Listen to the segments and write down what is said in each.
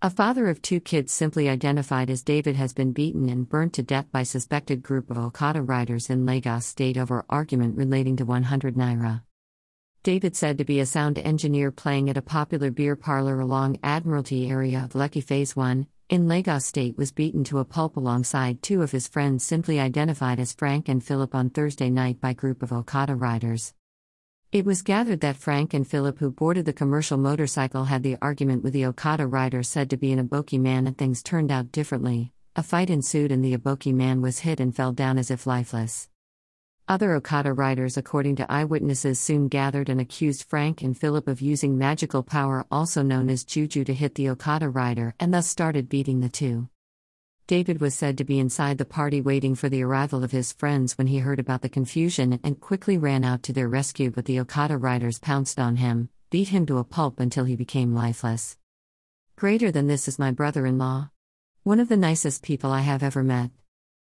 A father of two kids simply identified as David has been beaten and burnt to death by suspected group of Okada riders in Lagos state over argument relating to 100 naira. David said to be a sound engineer playing at a popular beer parlor along Admiralty area of Lekki Phase 1 in Lagos state was beaten to a pulp alongside two of his friends simply identified as Frank and Philip on Thursday night by group of Okada riders. It was gathered that Frank and Philip, who boarded the commercial motorcycle, had the argument with the Okada rider said to be an Aboki man, and things turned out differently. A fight ensued, and the Aboki man was hit and fell down as if lifeless. Other Okada riders, according to eyewitnesses, soon gathered and accused Frank and Philip of using magical power, also known as juju, to hit the Okada rider and thus started beating the two. David was said to be inside the party waiting for the arrival of his friends when he heard about the confusion and quickly ran out to their rescue, but the Okada riders pounced on him, beat him to a pulp until he became lifeless. Greater than this is my brother in law. One of the nicest people I have ever met.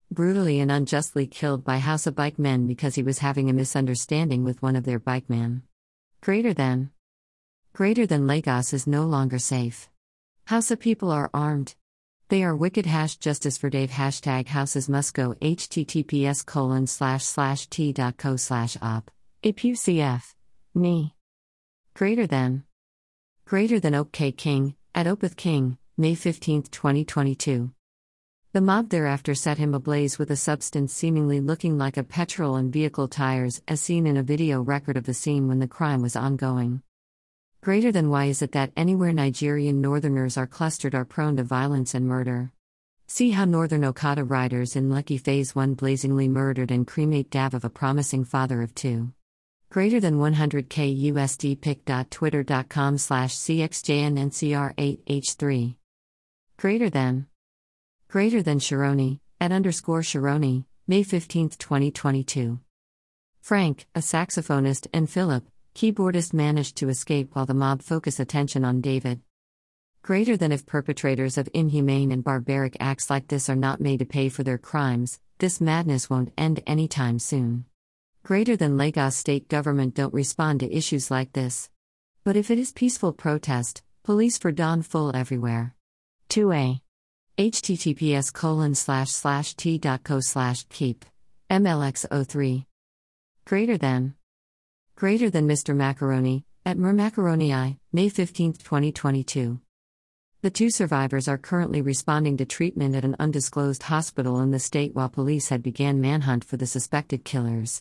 Brutally and unjustly killed by Hausa bike men because he was having a misunderstanding with one of their bike men. Greater than. Greater than Lagos is no longer safe. Hausa people are armed. They are wicked hash justice for Dave hashtag houses must go https colon slash slash t dot co slash op. IPUCF. Me. Greater than. Greater than OK King, at Opeth King, May 15, 2022. The mob thereafter set him ablaze with a substance seemingly looking like a petrol and vehicle tires, as seen in a video record of the scene when the crime was ongoing. Greater than why is it that anywhere Nigerian northerners are clustered are prone to violence and murder? See how Northern Okada riders in Lekki Phase 1 blazingly murdered and cremate Dav of a promising father of two. Greater than 100k USD pic.twitter.com slash cxjnncr8h3. Greater than. Greater than Shironi, at underscore Shironi, May 15, 2022. Frank, a saxophonist, and Philip, keyboardist managed to escape while the mob focus attention on David. Greater than if perpetrators of inhumane and barbaric acts like this are not made to pay for their crimes, this madness won't end anytime soon. Greater than Lagos state government don't respond to issues like this. But if it is peaceful protest, police for Don full everywhere. 2a. https colon slash slash t.co slash keep. MLX03. Greater than. Greater than Mr. Macaroni, at Mermacaroni May 15, 2022. The two survivors are currently responding to treatment at an undisclosed hospital in the state while police had began manhunt for the suspected killers.